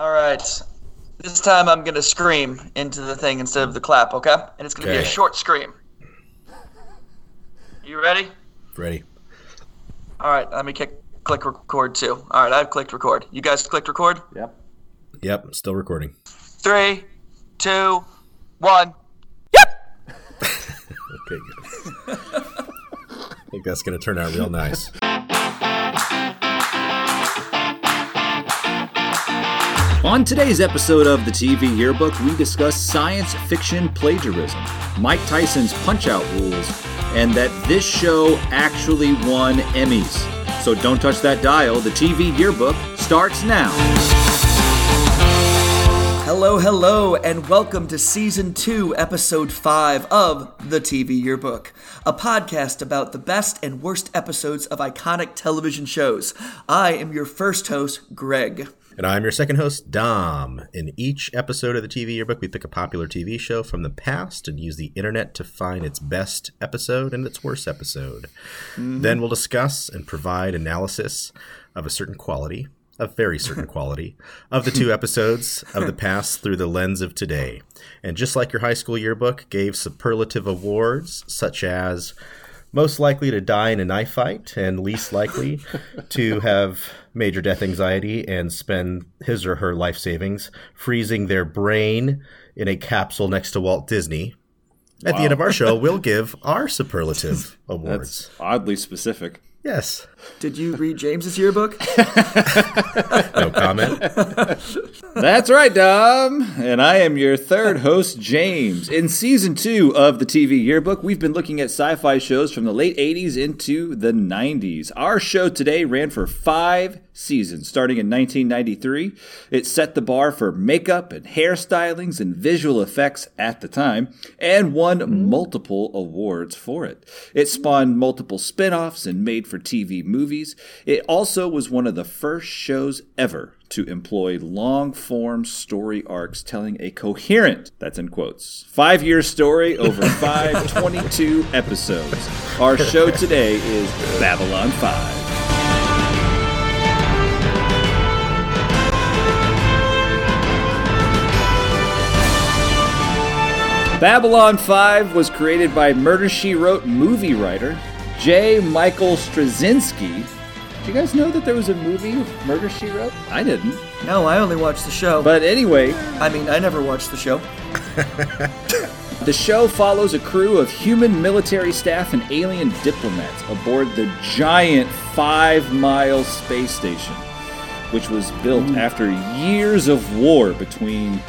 All right. This time I'm going to scream into the thing instead of the clap, okay? And it's going to be a short scream. You ready? Ready? All right, let me kick, click record too. All right, I've clicked record. You guys clicked record? Yep. Yep, still recording. Three, two, one. Yep! Okay, good. I think that's going to turn out real nice. On today's episode of the TV Yearbook, we discuss science fiction plagiarism, Mike Tyson's Punch Out rules, and that this show actually won Emmys. So don't touch that dial. The TV Yearbook starts now. Hello, hello, and welcome to season two, episode five of the TV Yearbook, a podcast about the best and worst episodes of iconic television shows. I am your first host, Greg. And I'm your second host, Dom. In each episode of the TV Yearbook, we pick a popular TV show from the past and use the internet to find its best episode and its worst episode. Mm-hmm. Then we'll discuss and provide analysis of a certain quality, a very certain quality, of the two episodes of the past through the lens of today. And just like your high school yearbook gave superlative awards such as most likely to die in a knife fight and least likely to have major death anxiety and spend his or her life savings freezing their brain in a capsule next to Walt Disney. At the end of our show, we'll give our superlative awards. That's oddly specific. Yes. Did you read James's yearbook? No comment. That's right, Dom. And I am your third host, James. In season two of the TV Yearbook, we've been looking at sci fi shows from the late 80s into the 90s. Our show today ran for five seasons, starting in 1993. It set the bar for makeup and hairstylings and visual effects at the time and won multiple awards for it. It spawned multiple spin offs and made for TV movies. It also was one of the first shows ever to employ long form story arcs telling a coherent, that's in quotes, five year story over five 22 episodes. Our show today is Babylon 5. Babylon 5 was created by Murder She Wrote movie writer J. Michael Straczynski. Did you guys know that there was a movie of Murder She Wrote? I didn't. No, I only watched the show. But anyway, I mean, I never watched the show. the show follows a crew of human military staff and alien diplomats aboard the giant five mile space station, which was built hmm. after years of war between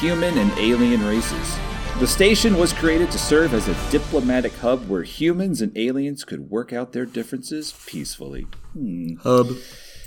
human and alien races. The station was created to serve as a diplomatic hub where humans and aliens could work out their differences peacefully. Hmm. Hub.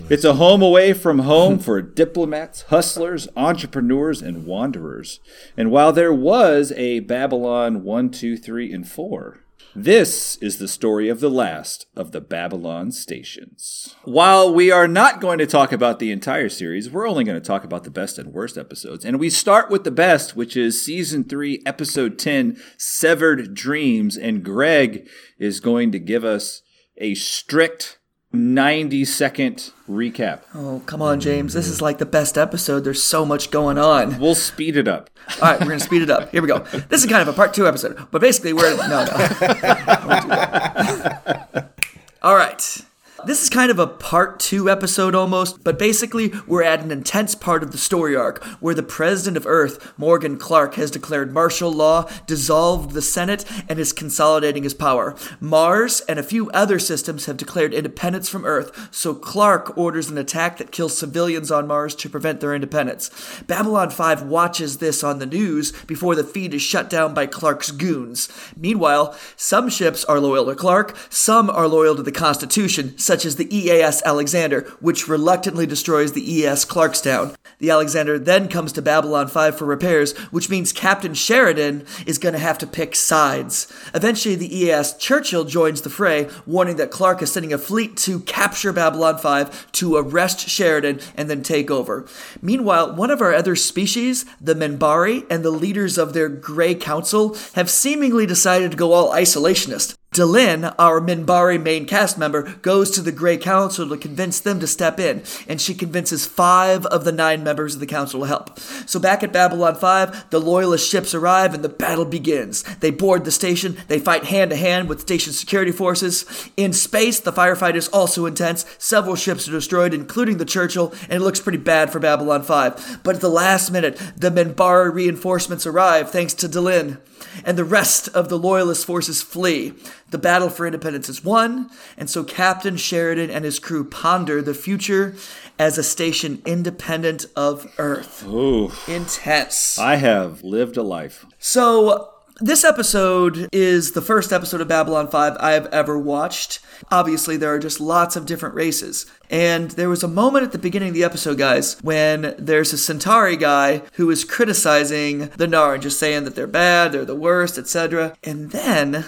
It's a home away from home for diplomats, hustlers, entrepreneurs, and wanderers. And while there was a Babylon 1, 2, 3, and 4, this is the story of the last of the Babylon stations. While we are not going to talk about the entire series, we're only going to talk about the best and worst episodes. And we start with the best, which is season 3, episode 10, Severed Dreams. And Greg is going to give us a strict 90 second recap. Oh, come on, James. This is like the best episode. There's so much going on. We'll speed it up. All right, we're going to speed it up. Here we go. This is kind of a part two episode, but basically, we're. No, no. Don't do that. All right. This kind of a part two episode almost, but basically, we're at an intense part of the story arc where the president of Earth, Morgan Clark, has declared martial law, dissolved the Senate, and is consolidating his power. Mars and a few other systems have declared independence from Earth, so Clark orders an attack that kills civilians on Mars to prevent their independence. Babylon 5 watches this on the news before the feed is shut down by Clark's goons. Meanwhile, some ships are loyal to Clark, some are loyal to the Constitution, such as the EAS Alexander, which reluctantly destroys the EAS Clarkstown. The Alexander then comes to Babylon 5 for repairs, which means Captain Sheridan is going to have to pick sides. Eventually, the EAS Churchill joins the fray, warning that Clark is sending a fleet to capture Babylon 5 to arrest Sheridan and then take over. Meanwhile, one of our other species, the Minbari, and the leaders of their Grey Council have seemingly decided to go all isolationist. Delenn, our Minbari main cast member, goes to the Grey Council to convince them to step in, and she convinces five of the nine members of the council to help. So back at Babylon 5, the Loyalist ships arrive and the battle begins. They board the station, they fight hand to hand with station security forces. In space, the firefight is also intense. Several ships are destroyed, including the Churchill, and it looks pretty bad for Babylon 5. But at the last minute, the Minbari reinforcements arrive thanks to Delenn and the rest of the Loyalist forces flee. The battle for independence is won, and so Captain Sheridan and his crew ponder the future as a station independent of Earth. Ooh, Intense. I have lived a life. So, this episode is the first episode of Babylon 5 I have ever watched. Obviously, there are just lots of different races. And there was a moment at the beginning of the episode, guys, when there's a Centauri guy who is criticizing the Narn, just saying that they're bad, they're the worst, etc. And then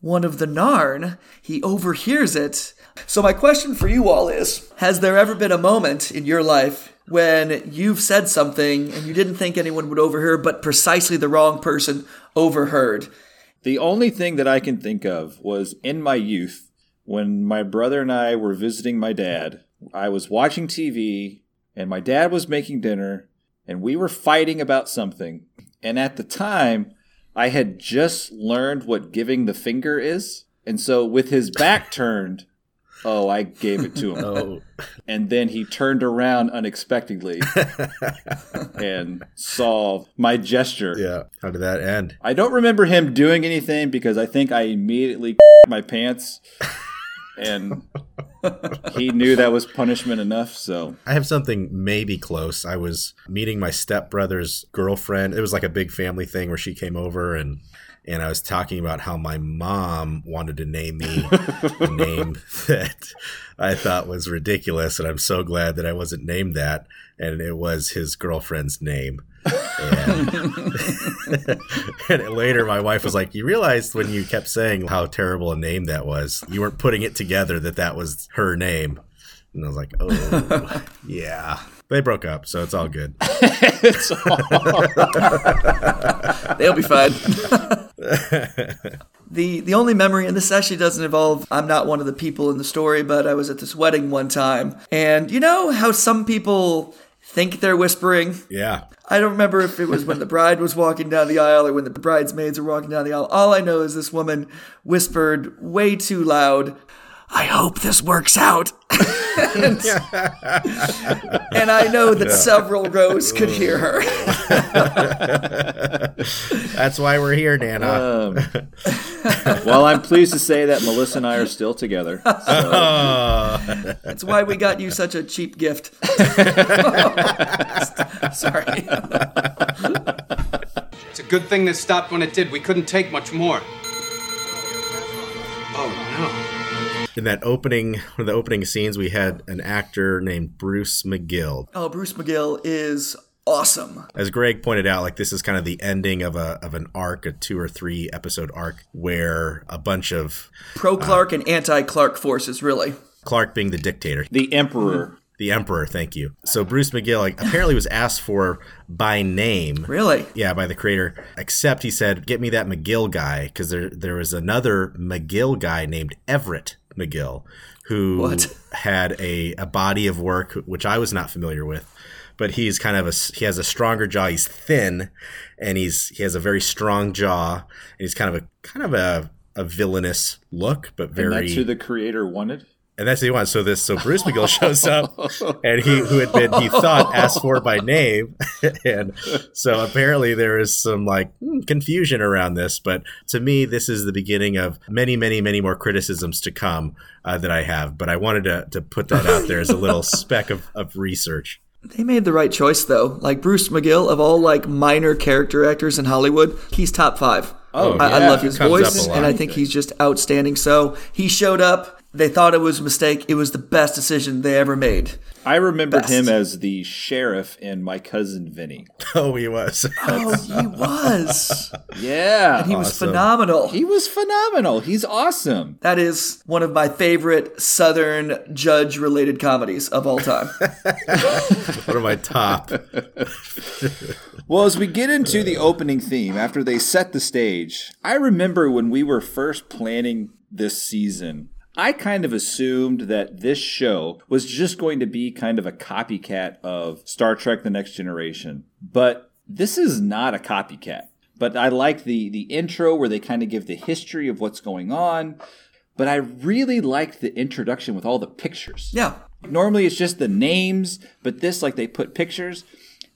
one of the Narn, he overhears it. So, my question for you all is Has there ever been a moment in your life when you've said something and you didn't think anyone would overhear, but precisely the wrong person overheard? The only thing that I can think of was in my youth when my brother and I were visiting my dad. I was watching TV and my dad was making dinner and we were fighting about something. And at the time, I had just learned what giving the finger is. And so with his back turned, oh, I gave it to him. Oh, And then he turned around unexpectedly and saw my gesture. yeah. How did that end? I don't remember him doing anything because I think I immediately my pants and he knew that was punishment enough, so I have something maybe close. I was meeting my stepbrother's girlfriend. It was like a big family thing where she came over and and I was talking about how my mom wanted to name me a name that I thought was ridiculous, and I'm so glad that I wasn't named that. And it was his girlfriend's name. And, and later, my wife was like, "You realized when you kept saying how terrible a name that was, you weren't putting it together that that was her name." And I was like, "Oh, yeah." They broke up, so it's all good. it's all They'll be fine. the the only memory, and this actually doesn't involve. I'm not one of the people in the story, but I was at this wedding one time, and you know how some people think they're whispering. Yeah. I don't remember if it was when the bride was walking down the aisle or when the bridesmaids were walking down the aisle. All I know is this woman whispered way too loud. I hope this works out. and, and I know that several rows could hear her. That's why we're here, Nana. um, Well, I'm pleased to say that Melissa and I are still together. So Oh. That's why we got you such a cheap gift. Sorry. It's a good thing this stopped when it did. We couldn't take much more. Oh In that opening, one of the opening scenes, we had an actor named Bruce McGill. Oh, Bruce McGill is awesome. As Greg pointed out, like this is kind of the ending of a of an arc, a two or three episode arc, where a bunch of Pro uh, Clark and anti Clark forces, really. Clark being the dictator, the Emperor. Mm-hmm. the emperor. Thank you. So Bruce McGill like, apparently was asked for by name. Really? Yeah, by the creator. Except he said, "Get me that McGill guy," because there there was another McGill guy named Everett McGill who What? had a, a body of work which I was not familiar with. But he's kind of a s- he has a stronger jaw. He's thin, and he's he has a very strong jaw, and he's kind of a kind of a a villainous look, but And very that's who the creator wanted. And that's what he wants. So this, so Bruce McGill shows up, and he, who had been, he thought asked for by name, and so apparently there is some like hmm, confusion around this. But to me, this is the beginning of many, many, many more criticisms to come uh, that I have. But I wanted to to put that out there as a little speck of, of research. They made the right choice, though. Like Bruce McGill, of all like minor character actors in Hollywood, he's top five. Oh, I, I love his voice, and I think he's just outstanding. So he showed up. They thought it was a mistake. It was the best decision they ever made. I remembered Best. him as the sheriff in My Cousin Vinny. Oh, he was. Oh, he was. Yeah. And he was phenomenal. He was phenomenal. He's awesome. That is one of my favorite Southern judge related comedies of all time. One of my top. Well, as we get into the opening theme, after they set the stage, I remember when we were first planning this season, I kind of assumed that this show was just going to be kind of a copycat of Star Trek The Next Generation. But this is not a copycat. But I like the the intro where they kind of give the history of what's going on. But I really liked the introduction with all the pictures. Yeah. Normally it's just the names, but this like they put pictures.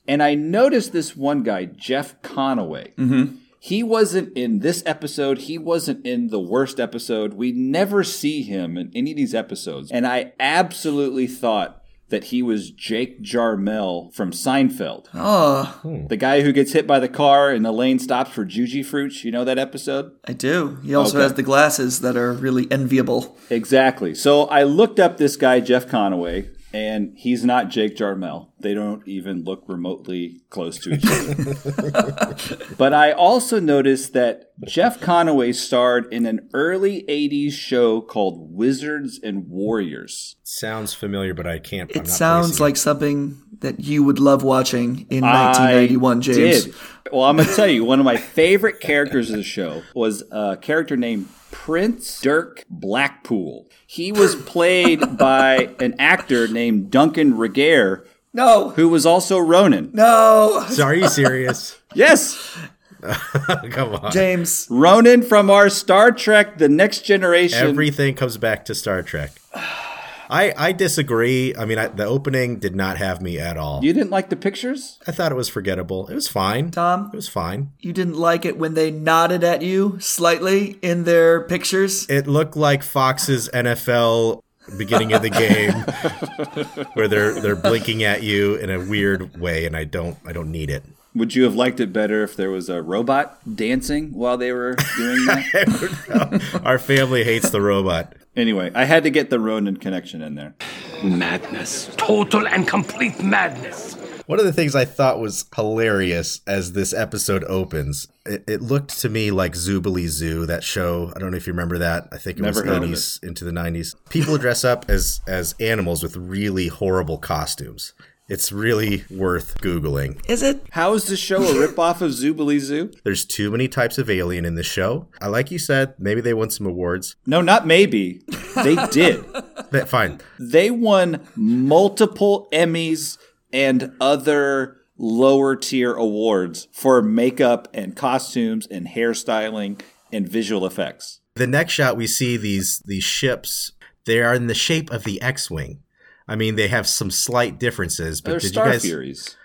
And I noticed this one guy, Jeff Conaway. Mm-hmm. He wasn't in this episode. He wasn't in the worst episode. We never see him in any of these episodes. And I absolutely thought that he was Jake Jarmel from Seinfeld. Oh, The guy who gets hit by the car and Elaine stops for Jujyfruits. You know that episode? I do. He also Okay. has the glasses that are really enviable. Exactly. So I looked up this guy, Jeff Conaway, and he's not Jake Jarmel. They don't even look remotely close to each other. but I also noticed that Jeff Conaway starred in an early 80s show called Wizards and Warriors. Sounds familiar, but I can't. I'm It not sounds placing like something that you would love watching in 1991, I James. did. Well, I'm going to tell you, one of my favorite characters of the show was a character named Prince Dirk Blackpool. He was played by an actor named Duncan Regehr, No, who was also Ronin. no, it. So are you serious? Yes, Come on. James. Ronin from our Star Trek The Next Generation. Everything comes back to Star Trek. I I disagree. I mean, I, the opening did not have me at all. you didn't like the pictures? I thought it was forgettable. It was fine. Dom? It was fine. You didn't like it when they nodded at you slightly in their pictures. It looked like Fox's NFL beginning of the game where they're they're blinking at you in a weird way and I don't I don't need it. Would you have liked it better if there was a robot dancing while they were doing that? Our family hates the robot. Anyway, I had to get the Ronin connection in there. Madness. Total and complete madness. One of the things I thought was hilarious as this episode opens, it, it looked to me like Zoobilee Zoo, that show. I don't know if you remember that. I think it Never was heard of 80s into the 90s. People dress up as as animals with really horrible costumes. It's really worth googling. Is it? How is this show a ripoff of Zoobilee Zoo? There's too many types of alien in the show. I like you said, maybe they won some awards. No, not maybe. They did. But fine. they won multiple Emmys and other lower tier awards for makeup and costumes and hairstyling and visual effects. The next shot we see these these ships. They are in the shape of the X-wing. I mean, they have some slight differences, but They're did Star you guys? Furies.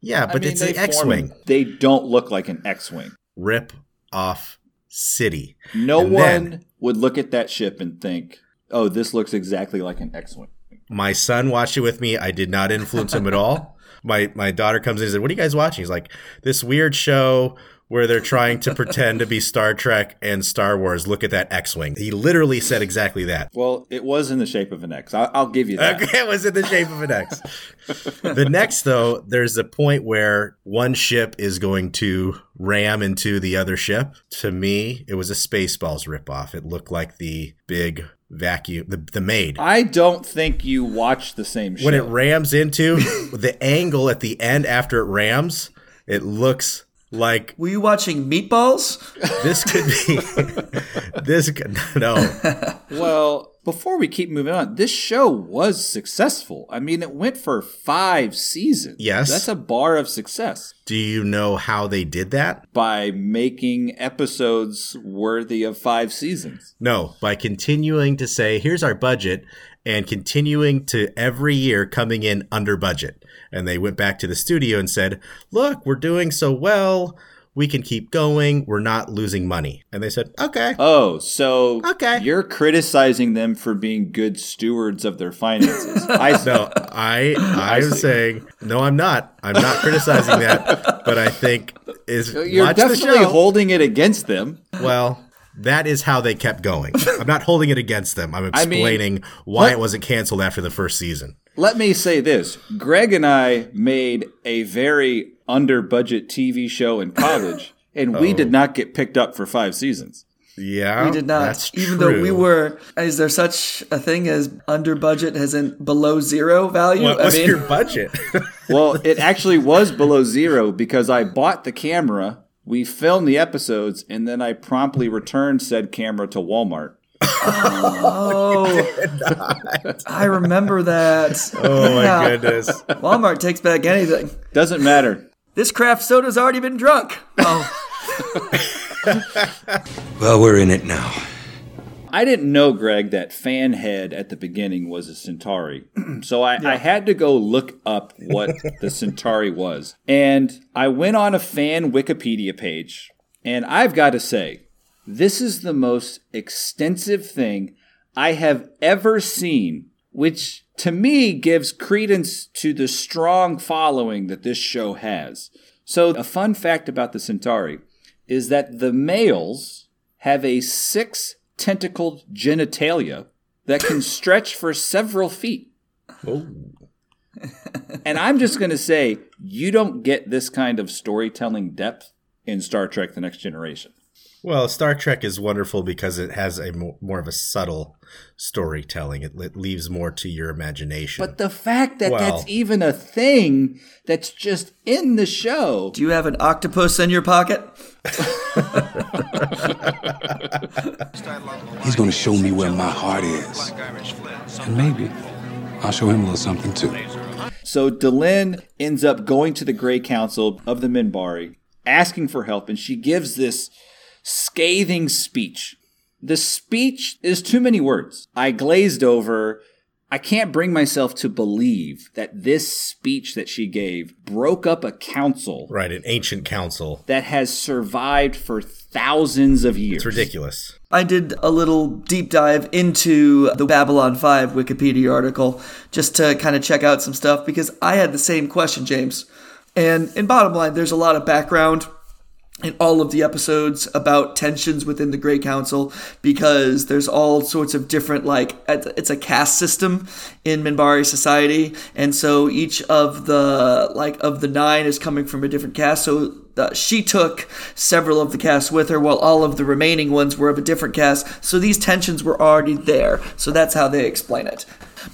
Yeah, I but mean, it's an X-wing. They don't look like an X-wing. Rip off city. No And one then- would look at that ship and think, "Oh, this looks exactly like an X-wing." My son watched it with me. I did not influence him at all. My my daughter comes in and said, "What are you guys watching?" He's like, "This weird show where they're trying to pretend to be Star Trek and Star Wars. Look at that X-wing." He literally said exactly that. Well, it was in the shape of an X. I- I'll give you that. Okay, it was in the shape of an X. the next, though, there's a point where one ship is going to ram into the other ship. To me, it was a Spaceballs ripoff. It looked like the big vacuum, the, the maid. I don't think you watch the same show. when it rams into the angle at the end after it rams, it looks like Were you watching Meatballs? this could be this could, no Well, before we keep moving on, this show was successful. I mean, it went for five seasons. Yes. That's a bar of success do you know how they did that by making episodes worthy of five seasons. no by continuing to say here's our budget and continuing to every year coming in under budget and they went back to the studio and said look we're doing so well we can keep going we're not losing money and they said okay Oh, so Okay. you're criticizing them for being good stewards of their finances. I No, I I am see. saying no. I'm not. I'm not criticizing that, but I think is You're definitely holding it against them. well, that is how they kept going. I'm not holding it against them. I'm I mean, explaining why what- it wasn't canceled after the first season. Let me say this Greg and I made a very under budget TV show in college, and we Oh. did not get picked up for five seasons. Yeah, We did not. That's Even though we were, is there such a thing as under budget as in below zero value? What I mean, your budget? Well, it actually was below zero because I bought the camera, we filmed the episodes, and then I promptly returned said camera to Walmart. Oh, I remember that. Oh my Yeah. goodness. Walmart takes back anything. Doesn't matter. This craft soda's already been drunk. Oh, Well, we're in it now. I didn't know, Greg, that Fanhead at the beginning was a Centauri. so I, I had to go look up what the Centauri was. And I went on a fan Wikipedia page, and I've got to say, this is the most extensive thing I have ever seen, which to me gives credence to the strong following that this show has. So, a fun fact about the Centauri is that the males have a six tentacled genitalia that can stretch for several feet. Oh. and I'm just going to say, you don't get this kind of storytelling depth in Star Trek The Next Generation. Well, Star Trek is wonderful because it has a mo- more of a subtle storytelling. It, it leaves more to your imagination. But the fact that Well- that's even a thing that's just in the show. do you have an octopus in your pocket? He's gonna show me where my heart is. And maybe I'll show him a little something too. So Delenn ends up going to the Grey Council of the Minbari, asking for help, and she gives this scathing speech. The speech is too many words. I glazed over. I can't bring myself to believe that this speech that she gave broke up a council right, an ancient council. that has survived for thousands of years. It's ridiculous. I did a little deep dive into the Babylon 5 Wikipedia article just to kind of check out some stuff because I had the same question, James. And in bottom line, there's a lot of background in all of the episodes about tensions within the Grey Council because there's all sorts of different like it's a caste system in Minbari society, and so each of the like of the nine is coming from a different caste. So uh, she took several of the casts with her, while all of the remaining ones were of a different caste. So these tensions were already there. So that's how they explain it.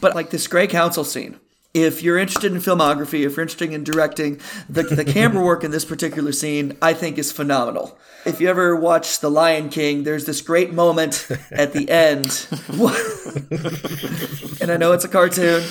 But like this Grey Council scene if you're interested in filmography, if you're interested in directing, the, the camera work in this particular scene, I think, is phenomenal. If you ever watch The Lion King, there's this great moment at the end. and I know it's a cartoon,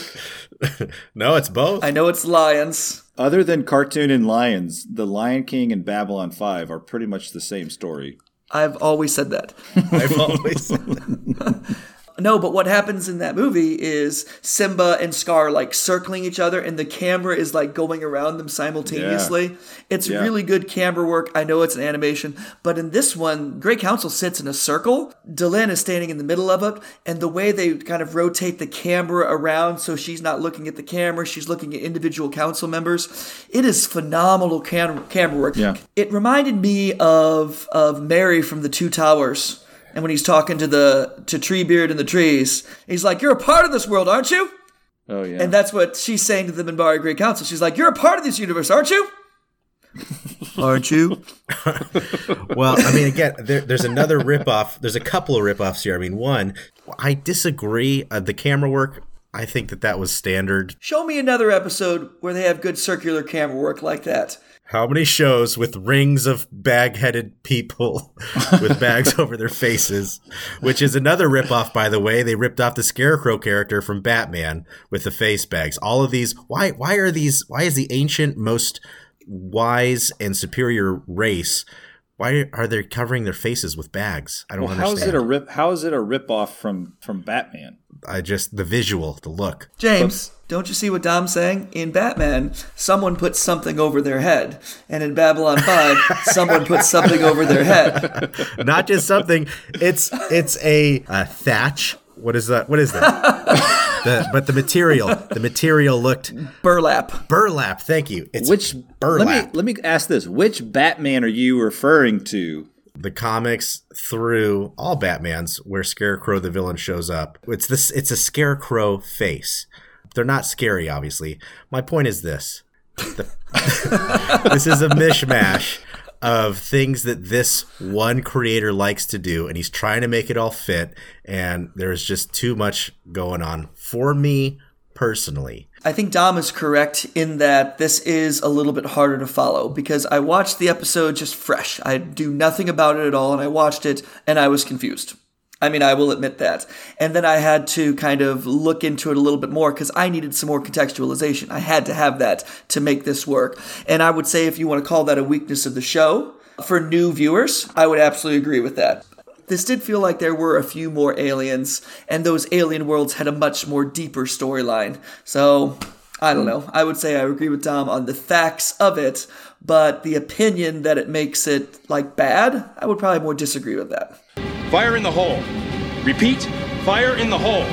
No, it's both. I know it's lions. Other than cartoon and lions, The Lion King and Babylon 5 are pretty much the same story. I've always said that. I've always No, but what happens in that movie is Simba and Scar like circling each other, and the camera is like going around them simultaneously. It's Yeah. really good camera work. I know it's an animation, but in this one, Grey Council sits in a circle. Delenn is standing in the middle of it, and the way they kind of rotate the camera around so she's not looking at the camera, she's looking at individual council members. It is phenomenal cam- camera work. Yeah. It reminded me of of Merry from the Two Towers. And when he's talking to the to Treebeard in the trees, he's like, "You're a part of this world, aren't you?" Oh, yeah. And that's what she's saying to the Minbari Great Council. She's like, "You're a part of this universe, aren't you?" aren't you? well, I mean, again, there, there's another ripoff. There's a couple of ripoffs here. I mean, one, I disagree. Uh, the camera work, I think that that was standard. Show me another episode where they have good circular camera work like that. How many shows with rings of bag-headed people with bags over their faces, which is another ripoff, by the way. They ripped off the Scarecrow character from Batman with the face bags. All of these. Why? Why are these? Why is the ancient, most wise and superior race? Why are they covering their faces with bags? I don't well, how is it a rip? How is it a rip off from from Batman? I just the visual, the look. James, don't you see what Dom's saying? In Batman, someone puts something over their head, and in Babylon Five, someone puts something over their head. Not just something. It's it's a, a thatch. What is that? What is that? the, but the material, the material looked Burlap. burlap. Thank you. It's Which burlap. Let me let me ask this: Which Batman are you referring to? the comics through all Batmans where Scarecrow the villain shows up. It's this it's a scarecrow face. They're not scary obviously. My point is this. The- this is a mishmash of things that this one creator likes to do and he's trying to make it all fit and there's just too much going on for me personally. I think Dom is correct in that this is a little bit harder to follow because I watched the episode just fresh. I do nothing about it at all, and I watched it and I was confused. I mean, I will admit that. And then I had to kind of look into it a little bit more because I needed some more contextualization. I had to have that to make this work. And I would say, if you want to call that a weakness of the show, for new viewers, I would absolutely agree with that. This did feel like there were a few more aliens, and those alien worlds had a much more deeper storyline. So, I don't know. I would say I agree with Dom on the facts of it, but the opinion that it makes it like bad, I would probably more disagree with that. Fire in the hole. Repeat, fire in the hole.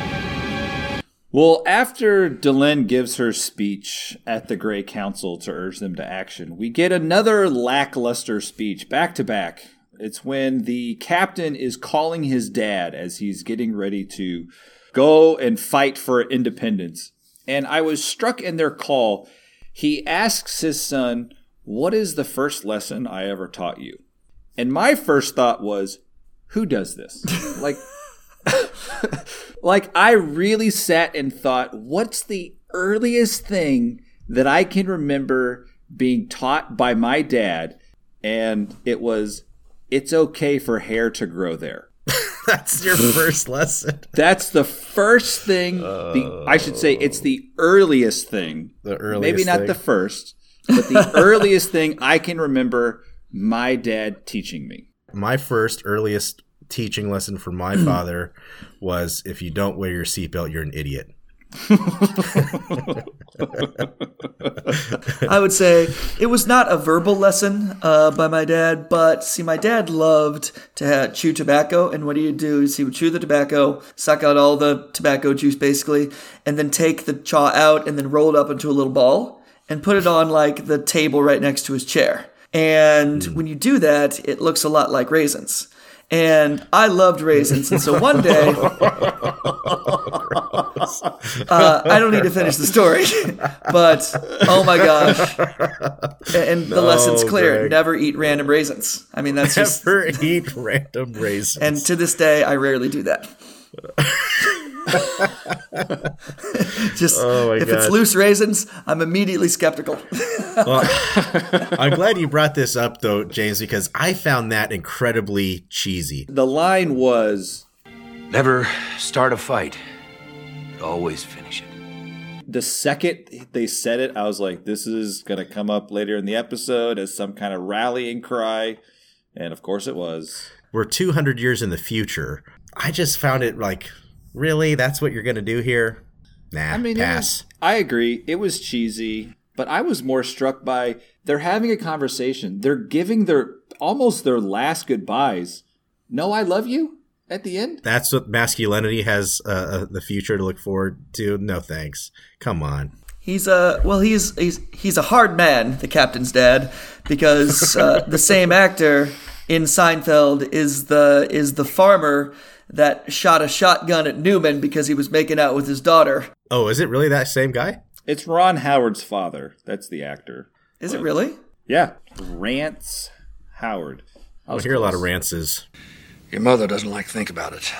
Well, after Delenn gives her speech at the Grey Council to urge them to action, we get another lackluster speech back to back. It's when the captain is calling his dad as he's getting ready to go and fight for independence. And I was struck in their call. He asks his son, What is the first lesson I ever taught you? And my first thought was, Who does this? like, like I really sat and thought, what's the earliest thing that I can remember being taught by my dad? And it was, it's okay for hair to grow there. That's your first lesson. That's the first thing. The, I should say it's the earliest thing. The earliest maybe not thing. the first, but the earliest thing I can remember my dad teaching me. My first earliest teaching lesson from my father was if you don't wear your seatbelt, you're an idiot. I would say it was not a verbal lesson uh, by my dad, but see, my dad loved to ha chew tobacco, and what he would do is he would chew the tobacco, suck out all the tobacco juice basically, and then take the chaw out and then roll it up into a little ball and put it on like the table right next to his chair. And when you do that, it looks a lot like raisins. And I loved raisins, and so one day, uh, I don't need to finish the story, but oh my gosh! And the lesson's clear: Greg. never eat random raisins. I mean, that's just. Never eat random raisins. And to this day, I rarely do that. just Oh my if it's loose raisins, I'm immediately skeptical. I'm glad you brought this up though, James, because I found that incredibly cheesy. The line was Never start a fight, but always finish it. the second they said it, I was like, this is going to come up later in the episode as some kind of rallying cry. And of course it was. We're 200 years in the future. I just found it like, really? That's what you're going to do here? Nah, I mean, it pass. was- I agree. It was cheesy, but I was more struck by they're having a conversation. They're giving their almost their last goodbyes. No, I love you at the end. That's what masculinity has uh, uh, the future to look forward to. No thanks. Come on. He's a well, he's he's he's a hard man, the captain's dad, because uh, the same actor in Seinfeld is the is the farmer that shot a shotgun at Newman because he was making out with his daughter. Oh, is it really that same guy? It's Ron Howard's father. That's the actor. Is it really? Yeah, Rance Howard. I hear a lot of rances. Your mother doesn't like to think about it.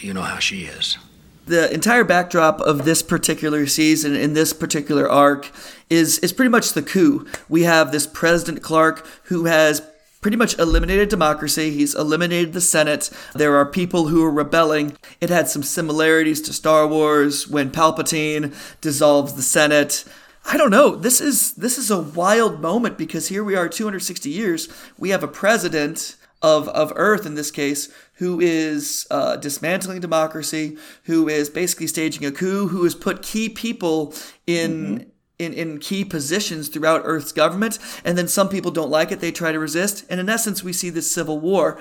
You know how she is. the entire backdrop of this particular season in this particular arc is is pretty much the coup. We have this President Clark who has pretty much eliminated democracy. He's eliminated the Senate. There are people who are rebelling. It had some similarities to Star Wars when Palpatine dissolves the Senate. I don't know. This is this is a wild moment because here we are 260 years. We have a president of of Earth in this case, who is uh, dismantling democracy, who is basically staging a coup, who has put key people in. In, in key positions throughout Earth's government, and then some people don't like it, they try to resist, and in essence, we see this civil war.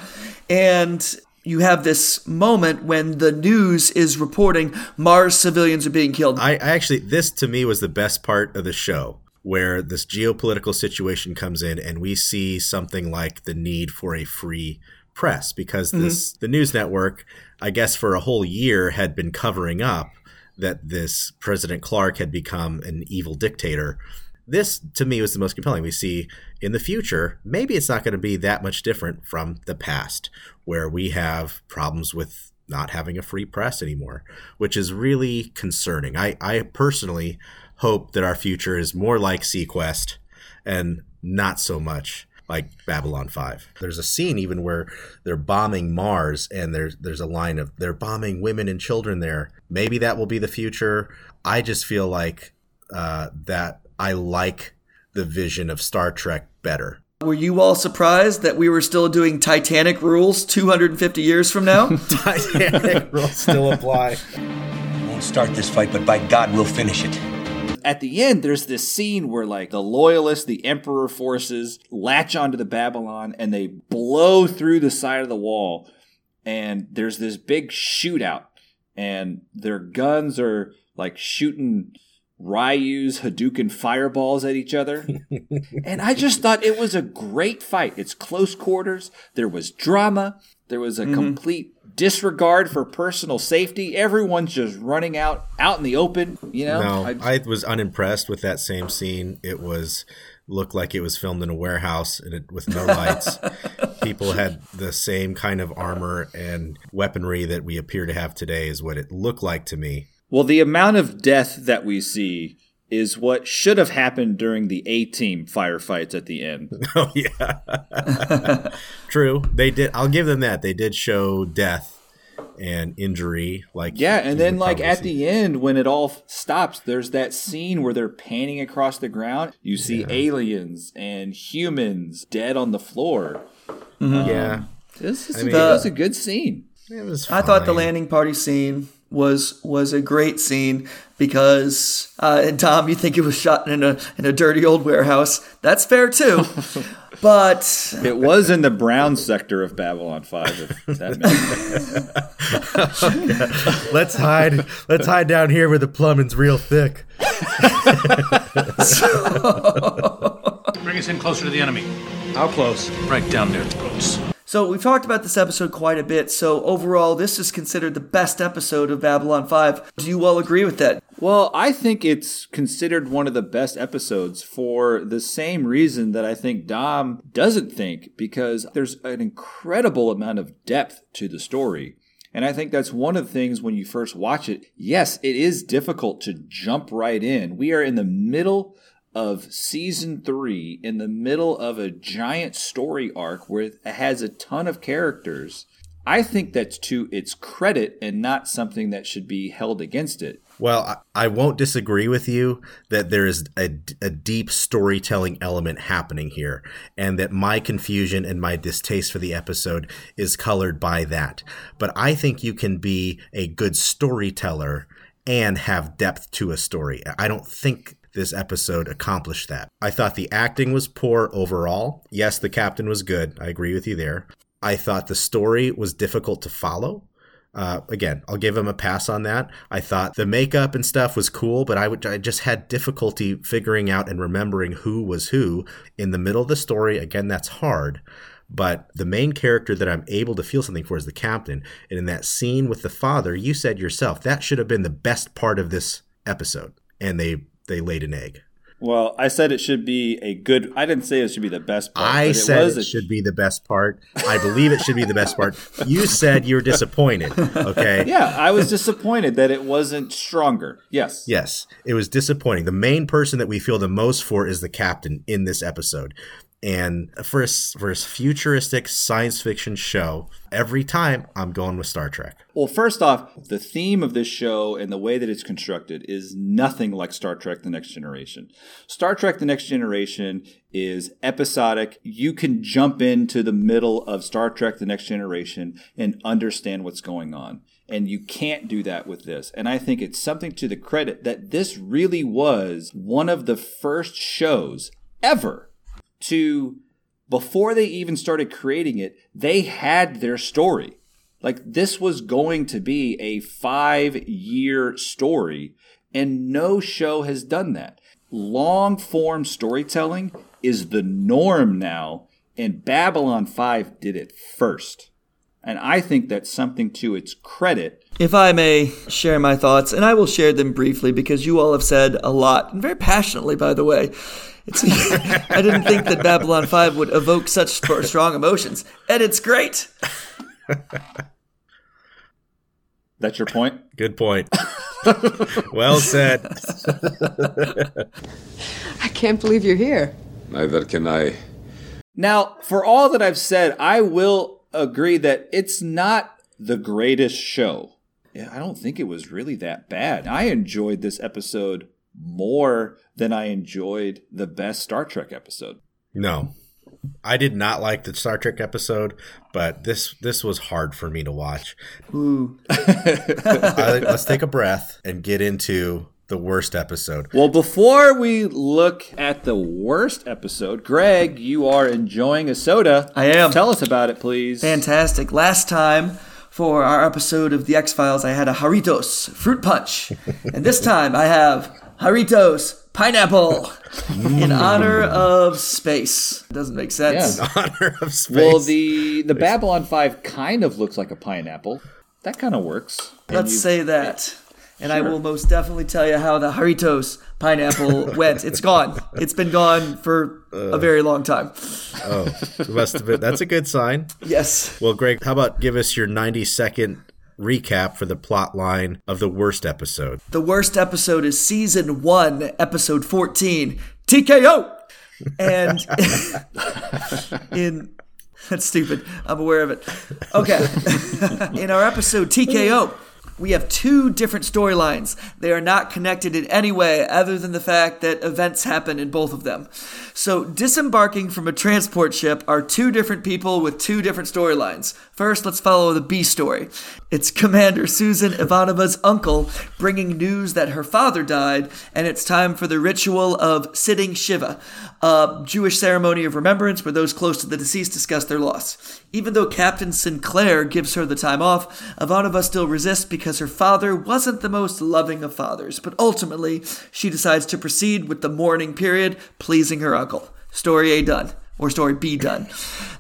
And you have this moment when the news is reporting Mars civilians are being killed. I, I actually, this to me was the best part of the show, where this geopolitical situation comes in, and we see something like the need for a free press because mm-hmm. this the news network, I guess, for a whole year had been covering up that this President Clark had become an evil dictator. This to me was the most compelling. We see in the future, maybe it's not going to be that much different from the past, where we have problems with not having a free press anymore, which is really concerning. I, I personally hope that our future is more like seaQuest and not so much like Babylon 5. There's a scene even where they're bombing Mars and there's there's a line of they're bombing women and children there. Maybe that will be the future. I just feel like uh, that I like the vision of Star Trek better. Were you all surprised that we were still doing Titanic rules 250 years from now? Titanic rules still apply. Won't start this fight, but by God, we'll finish it. At the end, there's this scene where like the loyalists, the Emperor forces latch onto the Babylon and they blow through the side of the wall, and there's this big shootout, and their guns are like shooting Ryu's Hadouken fireballs at each other. and I just thought it was a great fight. It's close quarters. There was drama. There was a mm-hmm. complete disregard for personal safety. Everyone's just running out out in the open, you know? No, I- I was unimpressed with that same scene. It was looked like it was filmed in a warehouse and it, with no lights. People had the same kind of armor and weaponry that we appear to have today, is what it looked like to me. well, the amount of death that we see is what should have happened during the A team firefights at the end. Oh yeah, true. They did. I'll give them that. They did show death and injury. Like Yeah, and then like at see. the end when it all stops, there's that scene where they're panning across the ground. You see aliens and humans dead on the floor. yeah, This is I a, mean- that was a good scene. it was. I thought the landing party scene was was a great scene because uh, and Dom, you think it was shot in a in a dirty old warehouse. That's fair too. but It was in the brown sector of Babylon Five. If that makes Let's hide. let's hide down here where the plumbing's real thick. Bring us in closer to the enemy. How close? Right down their throats. So we've talked about this episode quite a bit. So overall, this is considered the best episode of Babylon Five. Do you all agree with that? Well, I think it's considered one of the best episodes for the same reason that I think Dom doesn't think, because there's an incredible amount of depth to the story. And I think that's one of the things when you first watch it. Yes, it is difficult to jump right in. We are in the middle of season three, in the middle of a giant story arc where it has a ton of characters. I think that's to its credit and not something that should be held against it. Well, I, won't disagree with you that there is a, a deep storytelling element happening here, and that my confusion and my distaste for the episode is colored by that. But I think you can be a good storyteller and have depth to a story. I don't think this episode accomplished that. I thought the acting was poor overall. Yes, the captain was good. I agree with you there. I thought the story was difficult to follow. Uh, again, I'll give him a pass on that. I thought the makeup and stuff was cool, but I would I just had difficulty figuring out and remembering who was who in the middle of the story. Again, that's hard. But the main character that I'm able to feel something for is the captain. And in that scene with the father, you said yourself that should have been the best part of this episode, and they they laid an egg. Well, I said it should be a good. I didn't say it should be the best part. I said was it a- should be the best part. I believe it should be the best part. You said you were disappointed. Okay. Yeah, I was disappointed that it wasn't stronger. Yes. Yes, it was disappointing. The main person that we feel the most for is the captain in this episode. And for a, for a futuristic science fiction show, every time I'm going with Star Trek. Well, first off, the theme of this show and the way that it's constructed is nothing like Star Trek The Next Generation. Star Trek The Next Generation is episodic. You can jump into the middle of Star Trek The Next Generation and understand what's going on. And you can't do that with this. And I think it's something to the credit that this really was one of the first shows ever to, before they even started creating it, they had their story. Like this was going to be a five year story, and no show has done that. Long form storytelling is the norm now, and Babylon 5 did it first. And I think that's something to its credit. If I may share my thoughts, and I will share them briefly because you all have said a lot, and very passionately, by the way. It's, I didn't think that Babylon 5 would evoke such st- strong emotions, and it's great. That's your point? Good point. well said. I can't believe you're here. Neither can I. Now, for all that I've said, I will agree that it's not the greatest show. Yeah, I don't think it was really that bad. I enjoyed this episode more than I enjoyed the best Star Trek episode. No. I did not like the Star Trek episode, but this this was hard for me to watch. Ooh. I, let's take a breath and get into the worst episode. Well, before we look at the worst episode, Greg, you are enjoying a soda. I am. Tell us about it, please. Fantastic. Last time for our episode of The X Files, I had a Jarritos fruit punch. and this time I have Jarritos pineapple in honor of space. Doesn't make sense. Yeah. Honor of space. Well, the the Babylon Five kind of looks like a pineapple. That kind of works. Let's you- say that. And I will most definitely tell you how the Jarritos pineapple went. It's gone. It's been gone for a very long time. oh, must have been. That's a good sign. Yes. Well, Greg, how about give us your 90 second recap for the plot line of the worst episode? The worst episode is season one, episode 14, TKO. And in that's stupid. I'm aware of it. Okay. in our episode TKO, we have two different storylines. They are not connected in any way other than the fact that events happen in both of them. So, disembarking from a transport ship are two different people with two different storylines. First, let's follow the B story. It's Commander Susan Ivanova's uncle bringing news that her father died, and it's time for the ritual of sitting Shiva, a Jewish ceremony of remembrance where those close to the deceased discuss their loss. Even though Captain Sinclair gives her the time off, Ivanova still resists because her father wasn't the most loving of fathers, but ultimately, she decides to proceed with the mourning period, pleasing her uncle. Story A done. Or story B done.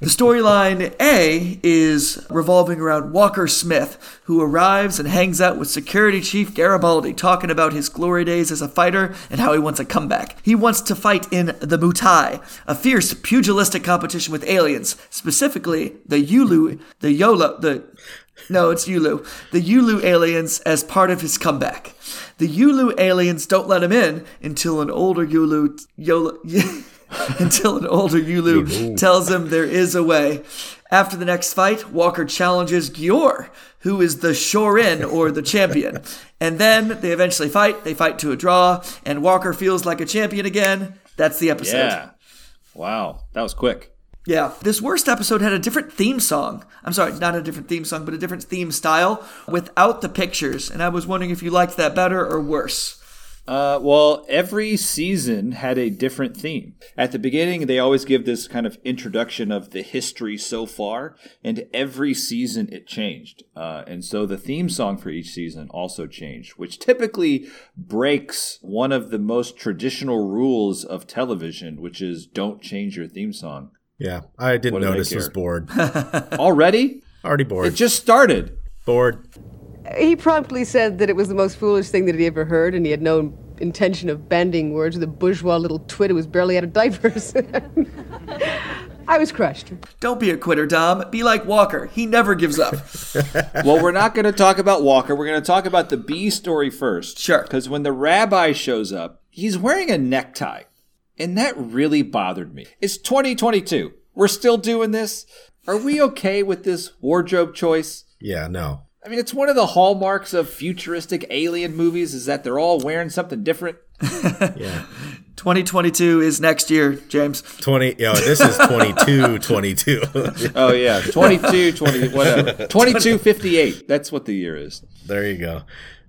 The storyline A is revolving around Walker Smith, who arrives and hangs out with Security Chief Garibaldi, talking about his glory days as a fighter and how he wants a comeback. He wants to fight in the Mutai, a fierce pugilistic competition with aliens, specifically the Yulu, the Yolo, the no, it's Yulu. The Yulu aliens as part of his comeback. The Yulu aliens don't let him in until an older Yulu until an older Yulu tells him there is a way. After the next fight, Walker challenges Gior, who is the Shorin or the champion. And then they eventually fight. They fight to a draw, and Walker feels like a champion again. That's the episode. Yeah. Wow, that was quick. Yeah, this worst episode had a different theme song. I'm sorry, not a different theme song, but a different theme style without the pictures. And I was wondering if you liked that better or worse. Uh, well, every season had a different theme. At the beginning, they always give this kind of introduction of the history so far, and every season it changed. Uh, and so the theme song for each season also changed, which typically breaks one of the most traditional rules of television, which is don't change your theme song. Yeah, I didn't What do they notice. Was care? bored. Already? Already bored. It just started. bored. He promptly said that it was the most foolish thing that he ever heard, and he had no intention of banding words with a bourgeois little twit who was barely out of diapers. I was crushed. Don't be a quitter, Dom. Be like Walker. He never gives up. well, we're not going to talk about Walker. We're going to talk about the B story first. Sure. Because when the rabbi shows up, he's wearing a necktie. And that really bothered me. It's 2022. We're still doing this. Are we okay with this wardrobe choice? Yeah, no. I mean, it's one of the hallmarks of futuristic alien movies is that they're all wearing something different. Yeah. 2022 is next year, James. 20. Yo, this is 22 22. Oh, yeah. 22, 20, whatever. 2258. That's what the year is. there you go.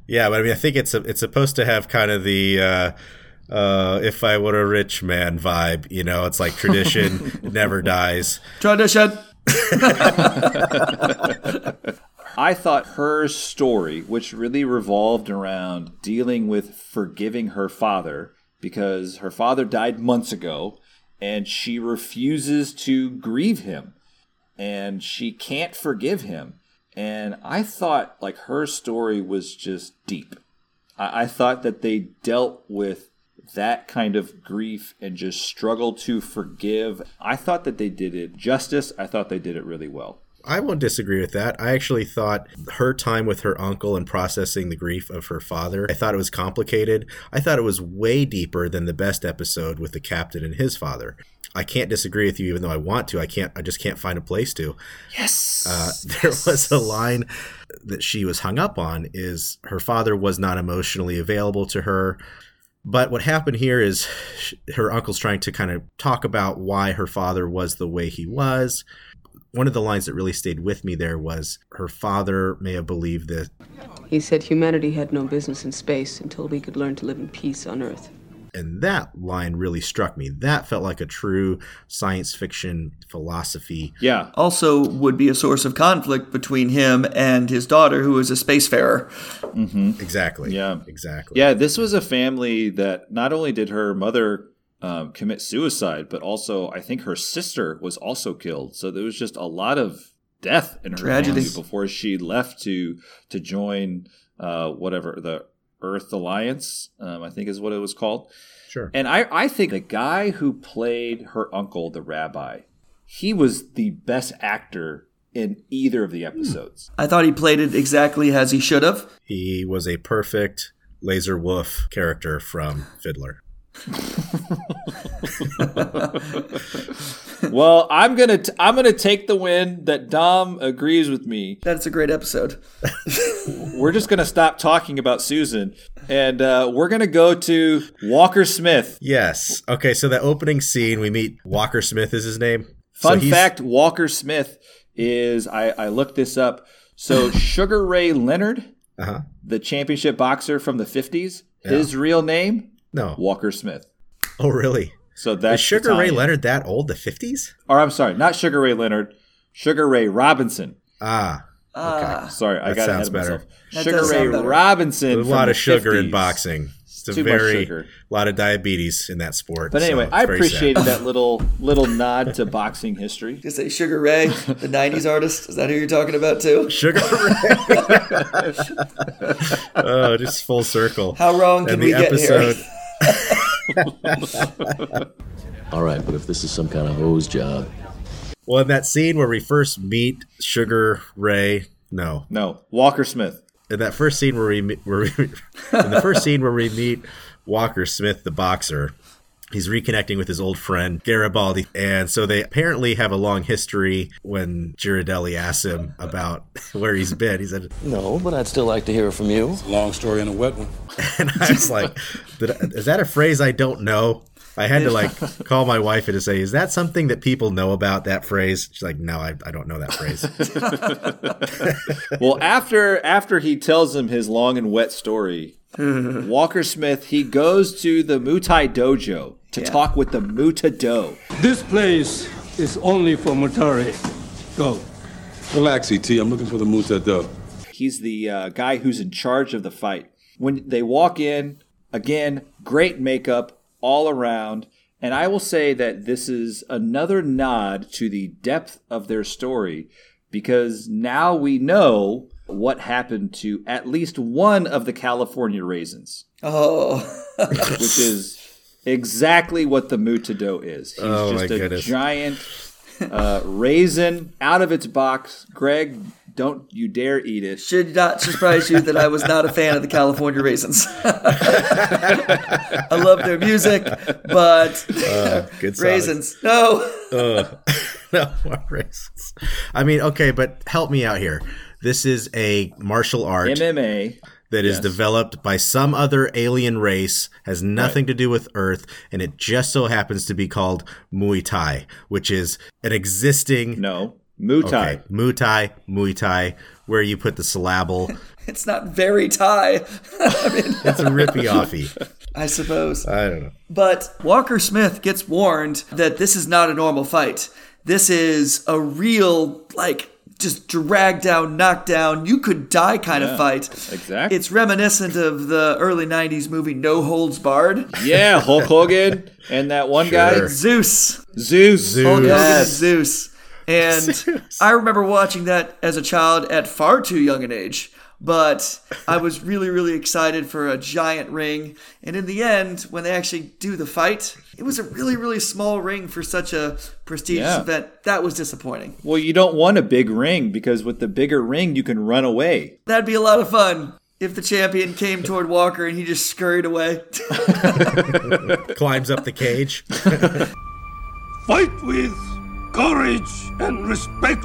Yeah, but I mean, I think it's a, it's supposed to have kind of the uh, uh, if I were a rich man vibe. You know, it's like tradition never dies. Tradition. I thought her story, which really revolved around dealing with forgiving her father because her father died months ago and she refuses to grieve him and she can't forgive him. And I thought like her story was just deep. I, I thought that they dealt with that kind of grief and just struggle to forgive. I thought that they did it justice. I thought they did it really well. I won't disagree with that. I actually thought her time with her uncle and processing the grief of her father, I thought it was complicated. I thought it was way deeper than the best episode with the captain and his father. I can't disagree with you, even though I want to. I can't. I just can't find a place to. Yes. Uh, there was a line that she was hung up on: is her father was not emotionally available to her. But what happened here is her uncle's trying to kind of talk about why her father was the way he was. One of the lines that really stayed with me there was her father may have believed that He said humanity had no business in space until we could learn to live in peace on Earth. And that line really struck me. That felt like a true science fiction philosophy. Yeah. Also, would be a source of conflict between him and his daughter, who is a spacefarer. Exactly. Yeah. Exactly. Yeah, this was a family that not only did her mother um, commit suicide, but also I think her sister was also killed. So there was just a lot of death in her Tragedy. family before she left to to join uh, whatever the Earth Alliance, um, I think is what it was called. Sure. And I, I think the guy who played her uncle, the rabbi, he was the best actor in either of the episodes. I thought he played it exactly as he should have. He was a perfect Lazar Wolf character from Fiddler. well, I'm gonna t- I'm gonna take the win that Dom agrees with me. That's a great episode. We're just gonna stop talking about Susan, and uh, we're gonna go to Walker Smith. Yes. Okay, so the opening scene, we meet Walker Smith is his name. Fun So fact: Walker Smith is I, I looked this up. So Sugar Ray Leonard, Uh-huh. the championship boxer from the '50s, his real name No. Walker Smith. Oh, really? So that's Is Sugar the Ray tie-in. Leonard that old? The 50s? Or I'm sorry, not Sugar Ray Leonard, Sugar Ray Robinson. Ah. Ah, Sorry, I That got ahead sounds of better. myself. That Sugar Ray better. Robinson. A lot of sugar in boxing. It's a Too much very sugar. lot of diabetes in that sport. But anyway, so I very sad. appreciated that little little nod to boxing history. just say Sugar Ray, the '90s artist. Is that who you're talking about too? Sugar Ray. oh, just full circle. How wrong can and we the get episode, here? All right, but if this is some kind of hose job, Well, in that scene where we first meet Sugar Ray, no, No, Walker Smith. in that first scene where we where we, in the first scene where we meet Walker Smith, the boxer, he's reconnecting with his old friend Garibaldi, and so they apparently have a long history. When Girardelli asks him about where he's been, he said, no, but I'd still like to hear it from you. Long story and a wet one. and I was like, "Is that a phrase I don't know?" I had to like call my wife and to say, "Is that something that people know about that phrase?" She's like, "No, I, I don't know that phrase." Well, after after he tells him his long and wet story, Walker Smith he goes to the Muay Dojo to talk with the Muta Do. This place is only for Mutare. Go. Relax, ET. I'm looking for the Mutado. He's the uh, guy who's in charge of the fight. When they walk in, again, great makeup all around. And I will say that this is another nod to the depth of their story because now we know what happened to at least one of the California raisins, Oh, which is exactly what the Mutado is. He's Oh, just my a goodness. giant uh, raisin out of its box. Greg, don't you dare eat it. should not surprise you that I was not a fan of the California Raisins. I love their music, but Uh, good raisins, no. Ugh. no more raisins. I mean, okay, but help me out here. This is a martial art MMA. that is yes. developed by some other alien race, has nothing to do with Earth, and it just so happens to be called Muay Thai, which is an existing No, Muay Thai. okay, Muay Thai, Muay Thai, where you put the syllable. It's not very Thai, It's a rippy offy. I suppose. I don't know. But Walker Smith gets warned that this is not a normal fight. This is a real, like, just drag down, knock down, you could die kind of fight. Exactly. It's reminiscent of the early 90s movie No Holds Barred. yeah, Hulk Hogan and that one guy, Zeus. Zeus. Zeus. Hulk Hogan Yes. and Zeus. And I remember watching that as a child at far too young an age. But I was really, really excited for a giant ring. And in the end, when they actually do the fight, it was a really, really small ring for such a prestigious Yeah. event. That was disappointing. Well, you don't want a big ring because with the bigger ring, you can run away. That'd be a lot of fun if the champion came toward Walker and he just scurried away. Climbs up the cage. fight with courage and respect.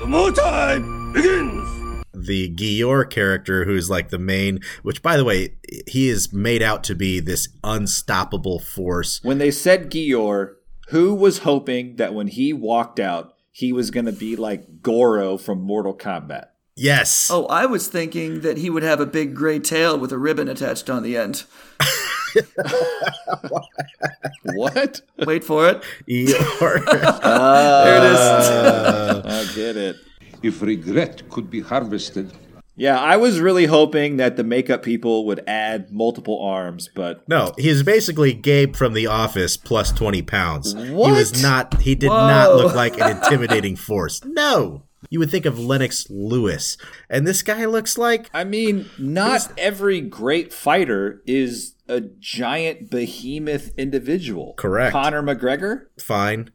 The Muay Thai begins. The Gior character, who's like the main, which by the way, he is made out to be this unstoppable force. When they said Gior, who was hoping that when he walked out, he was going to be like Goro from Mortal Kombat? Yes. Oh, I was thinking that he would have a big gray tail with a ribbon attached on the end. what? Wait for it. Eeyore. Ah, there it is. I get it. If regret could be harvested, Yeah, I was really hoping that the makeup people would add multiple arms, but No, he's basically Gabe from The Office plus 20 pounds. What? He was not, he did Whoa. not look like an intimidating force. No. You would think of Lennox Lewis. And this guy looks like. I mean, not every great fighter is a giant behemoth individual. Correct. Conor McGregor? fine.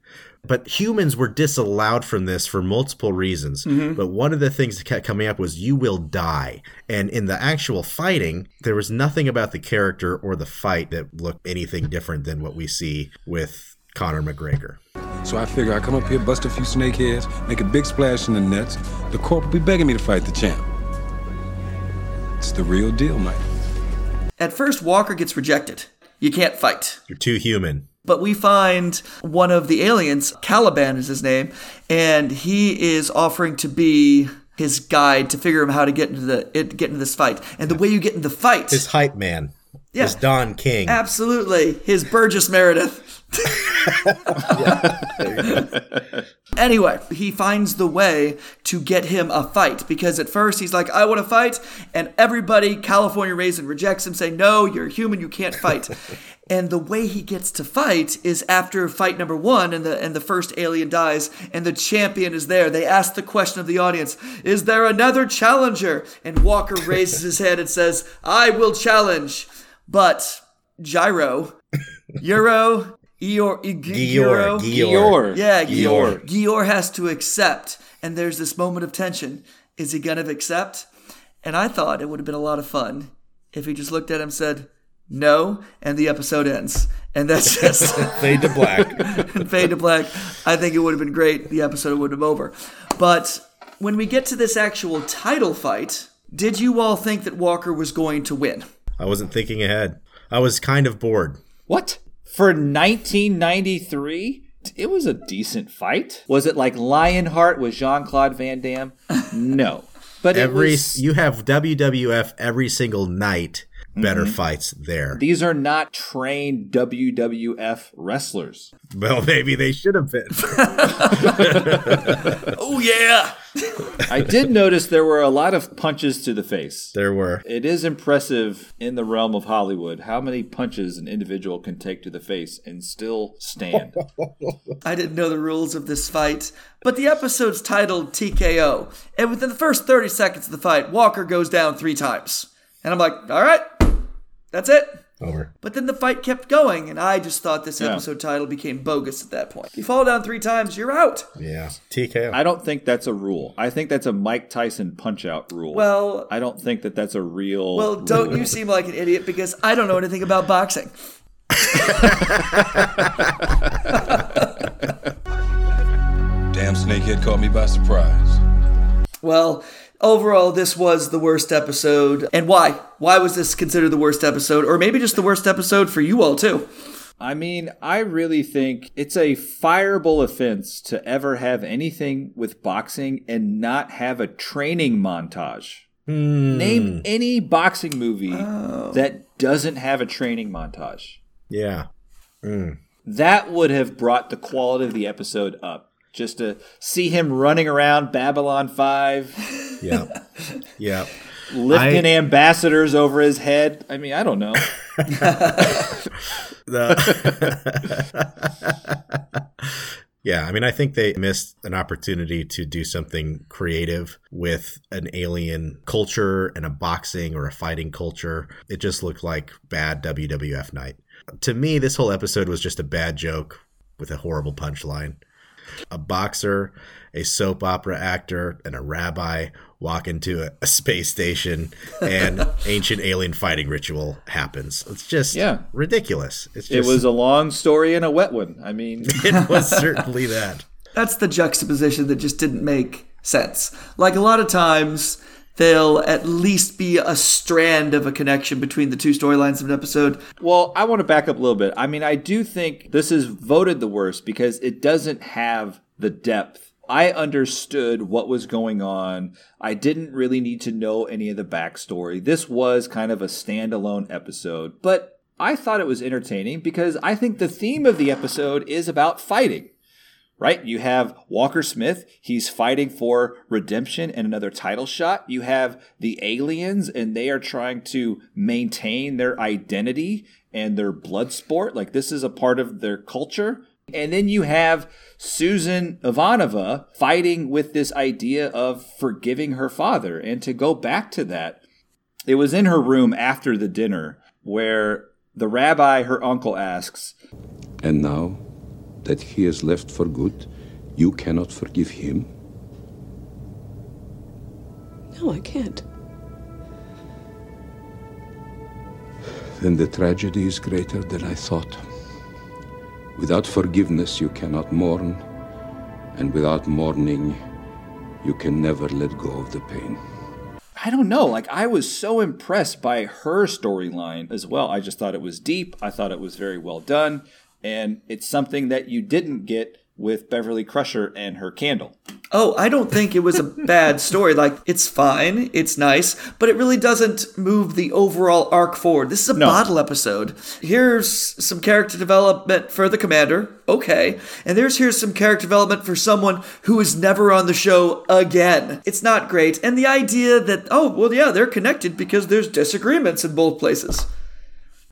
But humans were disallowed from this for multiple reasons. Mm-hmm. But one of the things that kept coming up was you will die. And in the actual fighting, there was nothing about the character or the fight that looked anything different than what we see with Conor McGregor. So I figure I come up here, bust a few snakeheads, make a big splash in the nets. The corp will be begging me to fight the champ. It's the real deal, Mike. At first, Walker gets rejected. You can't fight. You're too human. But we find one of the aliens, Caliban is his name, and he is offering to be his guide to figure out how to get into the it, get into this fight. And the way you get into the fight, His hype man. Yeah. His Don King. absolutely, his Burgess Meredith. anyway, he finds the way to get him a fight because at first he's like, I want to fight. And everybody, California Raisin, rejects him, saying, No, you're human, you can't fight. and the way he gets to fight is after fight number one and the, and the first alien dies and the champion is there. They ask the question of the audience, Is there another challenger? And Walker raises his head and says, I will challenge. But Gyro, Euro, Eeyore, E- Gior, Gior. Yeah, Gior. Gior. Gior has to accept, and there's this moment of tension. Is he gonna accept? And I thought it would have been a lot of fun if he just looked at him and said, no, and the episode ends. And that's just Fade to black. and fade to black. I think it would have been great. The episode would have been over. But when we get to this actual title fight, did you all think that Walker was going to win? I wasn't thinking ahead. I was kind of bored. What? For 1993? It was a decent fight. Was it like Lionheart with Jean Claude Van Damme? No. But every it was. you have WWF every single night. Better Mhm. fights there. These are not trained WWF wrestlers. Well, maybe they should have been. oh yeah. I did notice there were a lot of punches to the face. There were. It is impressive in the realm of Hollywood how many punches an individual can take to the face and still stand. I didn't know the rules of this fight, but the episode's titled TKO. And within the first 30 seconds of the fight, Walker goes down three times. And I'm like, all right, that's it. Over. But then the fight kept going, and I just thought this Yeah. episode title became bogus at that point. If you fall down three times, you're out. Yeah. TKO. I don't think that's a rule. I think that's a Mike Tyson punch out rule. Well- I don't think that that's a real. Well, don't rule. you seem like an idiot because I don't know anything about boxing. Damn snakehead caught me by surprise. Well, overall, this was the worst episode. And why? Why was this considered the worst episode? Or maybe just the worst episode for you all, too? I mean, I really think it's a fireable offense to ever have anything with boxing and not have a training montage. Hmm. Name any boxing movie that doesn't have a training montage. Yeah. Mm. That would have brought the quality of the episode up. Just to see him running around Babylon 5, Yeah. yeah. lifting I- ambassadors over his head. I mean, I don't know. The- yeah, I mean, I think they missed an opportunity to do something creative with an alien culture and a boxing or a fighting culture. It just looked like bad WWF night. To me, this whole episode was just a bad joke with a horrible punchline. A boxer, a soap opera actor, and a rabbi walk into a, a space station and ancient alien fighting ritual happens. It's just Yeah. ridiculous. It's It was a long story and a wet one. I mean, it was certainly that. That's the juxtaposition that just didn't make sense. Like a lot of times, there'll at least be a strand of a connection between the two storylines of an episode. Well, I want to back up a little bit. I mean, I do think this is voted the worst because it doesn't have the depth. I understood what was going on. I didn't really need to know any of the backstory. This was kind of a standalone episode, but I thought it was entertaining because I think the theme of the episode is about fighting. Right? You have Walker Smith. He's fighting for redemption and another title shot. You have the aliens, and they are trying to maintain their identity and their blood sport. Like, this is a part of their culture. And then you have Susan Ivanova fighting with this idea of forgiving her father. And to go back to that, it was in her room after the dinner where the rabbi, her uncle, asks, And now that he has left for good, you cannot forgive him? No, I can't. Then the tragedy is greater than I thought. Without forgiveness, you cannot mourn, and without mourning, you can never let go of the pain. I don't know. Like, I was so impressed by her storyline as well. I just thought it was deep. I thought it was very well done. And it's something that you didn't get with Beverly Crusher and her candle. Oh, I don't think it was a bad story. Like, it's fine, it's nice, but it really doesn't move the overall arc forward. This is a bottle episode. Here's some character development for the commander. Okay. And there's here's some character development for someone who is never on the show again. It's not great. And the idea that, oh, well, yeah, they're connected because there's disagreements in both places.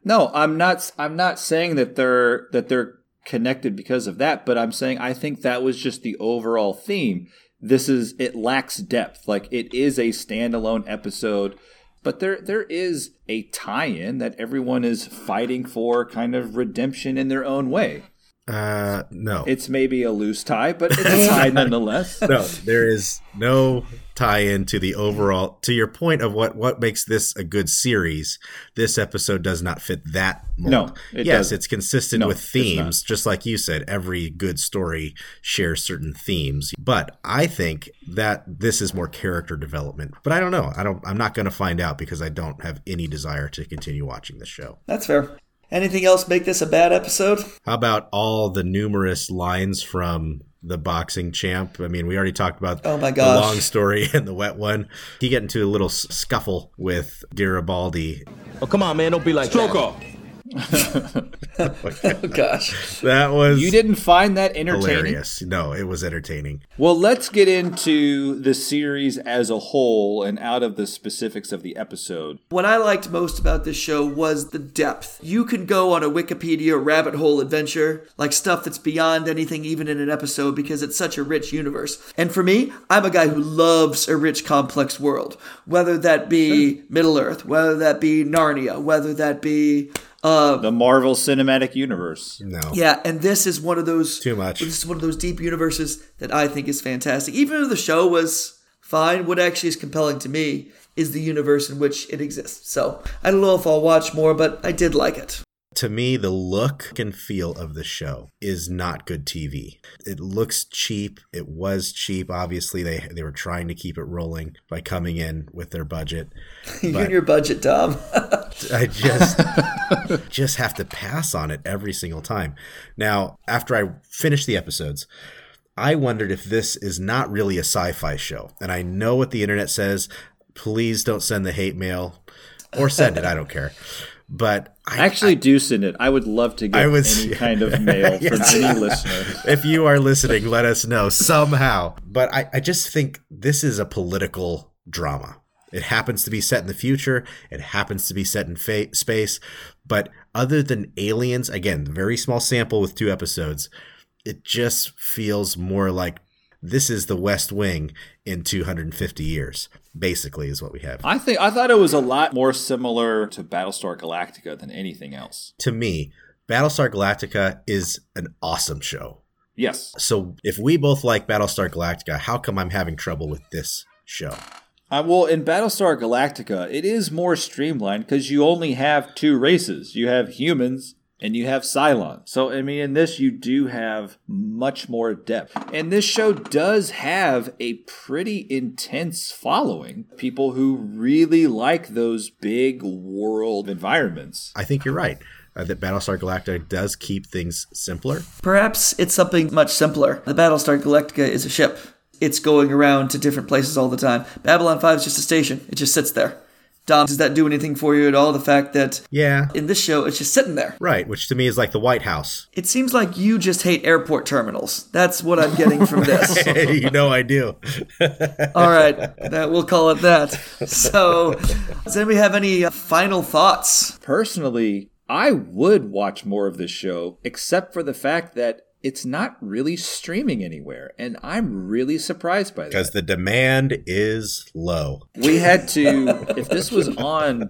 No, I'm not. I'm not saying that they're that they're connected because of that, but I'm saying I think that was just the overall theme. This is it lacks depth. Like it is a standalone episode, but there there is a tie-in that everyone is fighting for kind of redemption in their own way. Uh, no. It's maybe a loose tie, but it's a tie nonetheless. no, there is no tie-in to the overall. To your point of what what makes this a good series, this episode does not fit that mold. No, it yes, doesn't. it's consistent No, with themes, just like you said. Every good story shares certain themes, but I think that this is more character development. But I don't know. I don't. I'm not going to find out because I don't have any desire to continue watching this show. That's fair. Anything else make this a bad episode? How about all the numerous lines from the boxing champ? I mean, we already talked about Oh my the long story and the wet one. He get into a little scuffle with Garibaldi. Oh, come on, man. Don't be like Stroke that. off. Oh gosh. That was You didn't find that entertaining? hilarious. No, it was entertaining. Well, let's get into the series as a whole and out of the specifics of the episode. What I liked most about this show was the depth. You can go on a Wikipedia rabbit hole adventure, like stuff that's beyond anything even in an episode because it's such a rich universe. And for me, I'm a guy who loves a rich, complex world. Whether that be Middle Earth, whether that be Narnia, whether that be uh The Marvel Cinematic Universe. No. yeah, and this is one of those Too much. This is one of those deep universes that I think is fantastic. Even if the show was fine, what actually is compelling to me is the universe in which it exists. So I don't know if I'll watch more, but I did like it. To me, the look and feel of the show is not good TV. It looks cheap. It was cheap. Obviously, they they were trying to keep it rolling by coming in with their budget. you But- and your budget, Tom. I just just have to pass on it every single time. Now, after I finished the episodes, I wondered if this is not really a sci-fi show. And I know what the internet says. Please don't send the hate mail or send it. I don't care. But I Actually, do send it. I would love to get I any kind of mail Yes. from any listener. if you are listening, let us know somehow. But I, I just think this is a political drama. It happens to be set in the future. It happens to be set in fa- space. But other than aliens, again, very small sample with two episodes, it just feels more like this is the West Wing in 250 years, basically, is what we have. I think I thought it was a lot more similar to Battlestar Galactica than anything else. to me, Battlestar Galactica is an awesome show. Yes. So if we both like Battlestar Galactica, how come I'm having trouble with this show? Uh, well, in Battlestar Galactica, it is more streamlined because you only have two races. You have humans and you have Cylons. So, I mean, in this, you do have much more depth. And this show does have a pretty intense following. People who really like those big world environments. I think you're right. Uh, that Battlestar Galactica does keep things simpler. Perhaps it's something much simpler. The Battlestar Galactica is a ship. It's going around to different places all the time. Babylon 5 is just a station. It just sits there. Dom, does that do anything for you at all? The fact that Yeah. in this show it's just sitting there. Right, which to me is like the White House. It seems like you just hate airport terminals. That's what I'm getting from this. you know I do. All right, that we'll call it that. So, does anybody have any uh, final thoughts? Personally, I would watch more of this show, except for the fact that it's not really streaming anywhere. And I'm really surprised by that. Because the demand is low. We had to, if this was on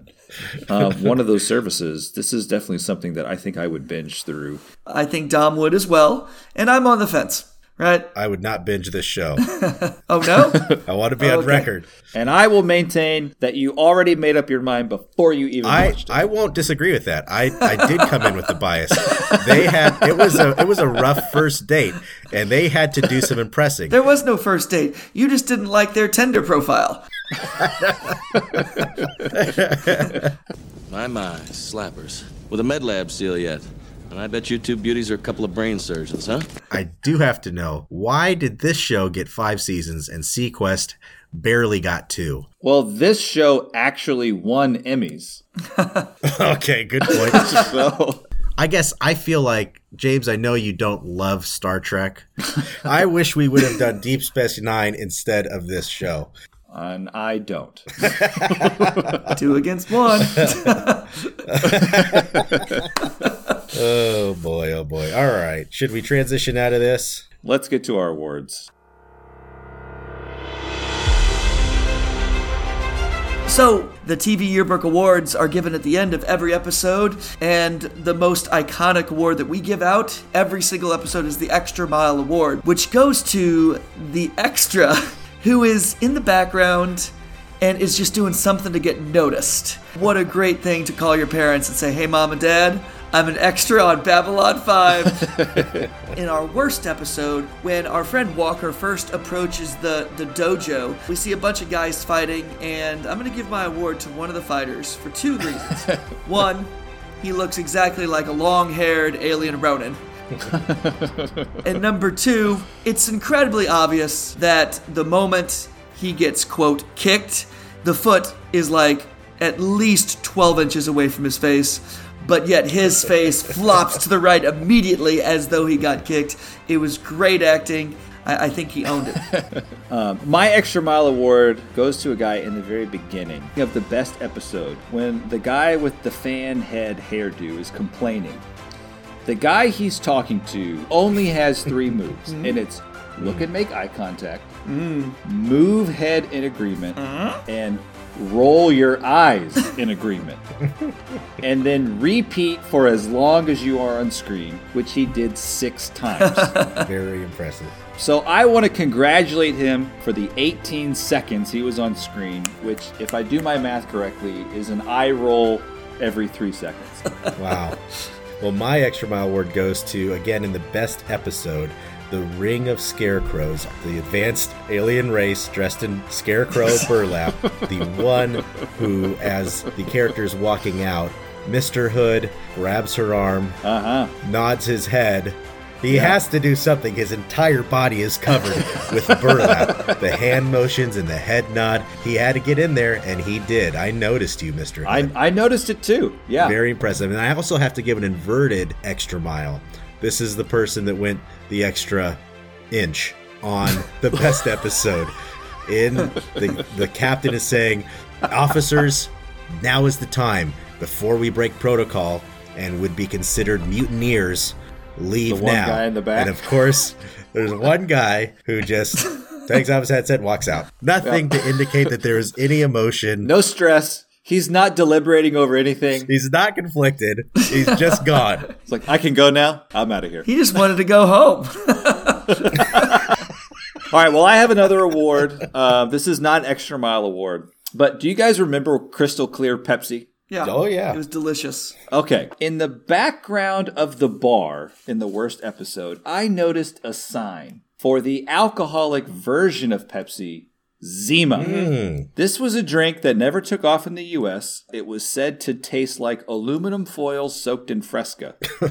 uh, one of those services, this is definitely something that I think I would binge through. I think Dom would as well, and I'm on the fence. Right? I would not binge this show. Oh no! I want to be on Okay. record. And I will maintain that you already made up your mind before you even I, watched it. I won't disagree with that. I, I did come in with the bias. They had it was a it was a rough first date, and they had to do some impressing. There was no first date. You just didn't like their Tinder profile. My, my, slappers. With a med lab seal yet. And I bet you two beauties are a couple of brain surgeons, huh? I do have to know why did this show get five seasons and seaQuest barely got two? well, this show actually won Emmys. Okay, good point. So I guess I feel like James. I know you don't love Star Trek. I wish we would have done Deep Space Nine instead of this show. and I don't. Two against one. Oh boy, oh boy. All right, should we transition out of this? Let's get to our awards. So, the TV Yearbook Awards are given at the end of every episode, and the most iconic award that we give out every single episode is the Extra Mile Award, which goes to the extra who is in the background and is just doing something to get noticed. What a great thing to call your parents and say, Hey, mom and dad, I'm an extra on Babylon 5. in our worst episode, when our friend Walker first approaches the, the dojo, we see a bunch of guys fighting, and I'm going to give my award to one of the fighters for two reasons. one, he looks exactly like a long haired alien Ronin. and number two, it's incredibly obvious that the moment he gets, quote, kicked, the foot is like at least 12 inches away from his face, but yet his face flops to the right immediately as though he got kicked. It was great acting. I, I think he owned it. Um, my extra mile award goes to a guy in the very beginning of the best episode when the guy with the fan head hairdo is complaining. The guy he's talking to only has three moves, mm-hmm. and it's look and make eye contact, mm. move head in agreement, uh-huh. and roll your eyes in agreement. and then repeat for as long as you are on screen, which he did six times. Very impressive. So I want to congratulate him for the 18 seconds he was on screen, which, if I do my math correctly, is an eye roll every three seconds. Wow. Well, my extra mile award goes to again in the best episode, the Ring of Scarecrows, the advanced alien race dressed in scarecrow burlap, the one who, as the character is walking out, Mr. Hood grabs her arm, uh-huh. nods his head. He has to do something. His entire body is covered with burlap. The hand motions and the head nod. He had to get in there, and he did. I noticed you, Mr. Hood. I, I noticed it too. Yeah. Very impressive. And I also have to give an inverted extra mile. This is the person that went the extra inch on the best episode. In the the captain is saying, "Officers, now is the time before we break protocol and would be considered mutineers. Leave now." guy in the back. And of course, there's one guy who just takes off his headset, and walks out. Nothing to indicate that there is any emotion. No stress. He's not deliberating over anything. He's not conflicted. He's just gone. It's like, I can go now. I'm out of here. He just wanted to go home. All right. Well, I have another award. Uh, this is not an extra mile award, but do you guys remember Crystal Clear Pepsi? Yeah. Oh, yeah. It was delicious. Okay. In the background of the bar in the worst episode, I noticed a sign for the alcoholic version of Pepsi, Zima. Mm. This was a drink that never took off in the US. It was said to taste like aluminum foil soaked in Fresca.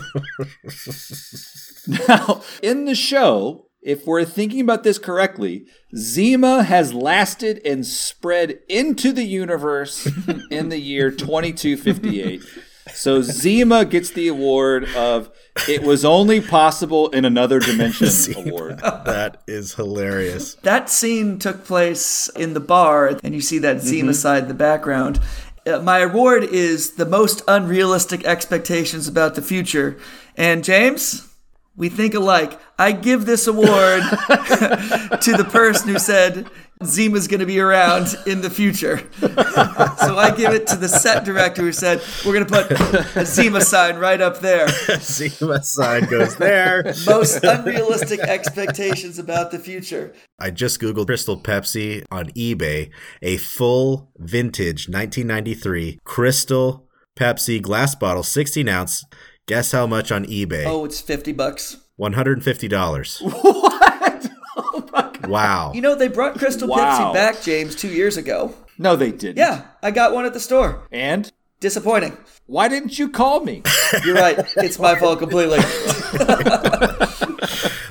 now, in the show, if we're thinking about this correctly, Zima has lasted and spread into the universe in the year 2258. So Zima gets the award of it was only possible in another dimension award. That is hilarious. That scene took place in the bar, and you see that Zima side in the background. Uh, my award is the most unrealistic expectations about the future. And James, we think alike. I give this award to the person who said Zima's going to be around in the future. so I give it to the set director who said, we're going to put a Zima sign right up there. Zima sign goes there. Most unrealistic expectations about the future. I just Googled Crystal Pepsi on eBay, a full vintage 1993 Crystal Pepsi glass bottle, 16 ounce. Guess how much on eBay? Oh, it's 50 bucks. $150. What? Oh my God. Wow. You know, they brought Crystal Wow. Pepsi back, James, two years ago. No, they didn't. Yeah, I got one at the store. And Disappointing. why didn't you call me? You're right. It's my fault completely.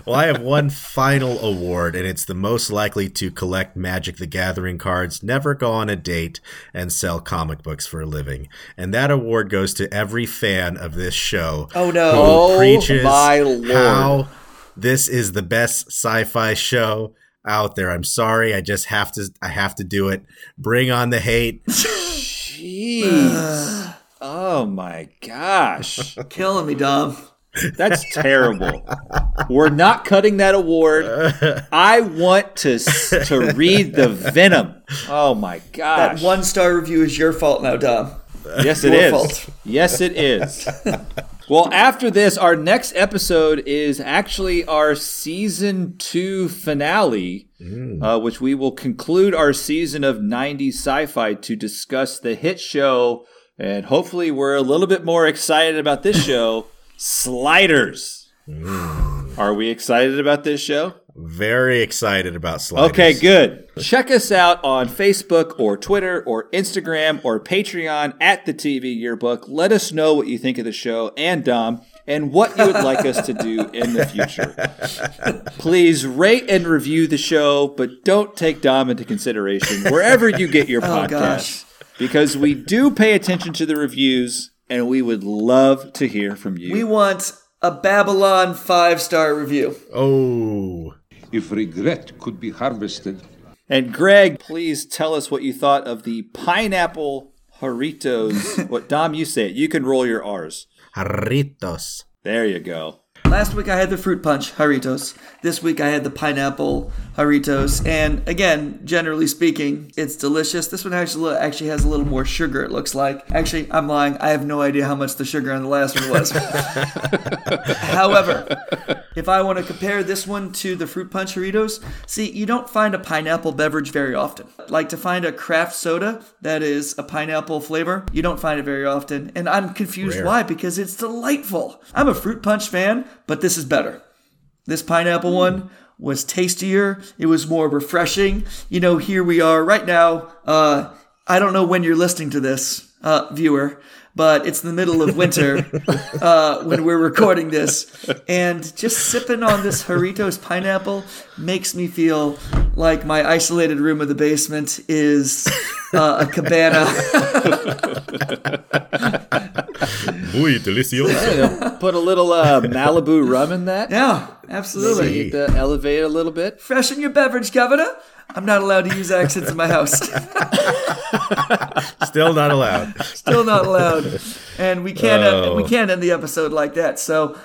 Well, I have one final award, and it's the most likely to collect Magic the Gathering cards, never go on a date, and sell comic books for a living. And that award goes to every fan of this show. Oh, no. Who Oh, preaches my Lord. how this is the best sci-fi show out there. I'm sorry, I just have to. I have to do it. Bring on the hate. Jeez. oh my gosh. Killing me, Dom. That's terrible. We're not cutting that award. I want to to read the venom. Oh my gosh. That one star review is your fault now, Dom. Yes, it Your is. fault. Yes, it is. Well, after this, our next episode is actually our season two finale, uh, which we will conclude our season of 90s sci fi to discuss the hit show. And hopefully, we're a little bit more excited about this show Sliders. Are we excited about this show? Very excited about sliders. Okay, good. Check us out on Facebook or Twitter or Instagram or Patreon at the TV Yearbook. Let us know what you think of the show and Dom and what you would like us to do in the future. Please rate and review the show, but don't take Dom into consideration wherever you get your Oh, podcasts because we do pay attention to the reviews and we would love to hear from you. We want a Babylon five star review. Oh. If regret could be harvested, And Greg, please tell us what you thought of the pineapple Jarritos. what Dom, you say it. You can roll your R's. Jarritos. There you go. Last week I had the fruit punch Jarritos. This week I had the pineapple Jarritos. And again, generally speaking, it's delicious. This one actually actually has a little more sugar. It looks like. Actually, I'm lying. I have no idea how much the sugar on the last one was. However, if I want to compare this one to the fruit punch Jarritos, see, you don't find a pineapple beverage very often. Like to find a craft soda that is a pineapple flavor, you don't find it very often. And I'm confused Rare. why because it's delightful. I'm a fruit punch fan, but this is better. This pineapple one was tastier. It was more refreshing. You know, here we are right now. Uh, I don't know when you're listening to this, uh, viewer, but it's the middle of winter uh, when we're recording this. And just sipping on this Jarritos pineapple makes me feel like my isolated room of the basement is uh, a cabana. Muy delicioso. Put a little uh, Malibu rum in that. yeah, absolutely. Maybe to elevate a little bit. Freshen your beverage, Governor. I'm not allowed to use accents in my house. Still not allowed. Still not allowed. And we can't Oh. we can't end the episode like that. So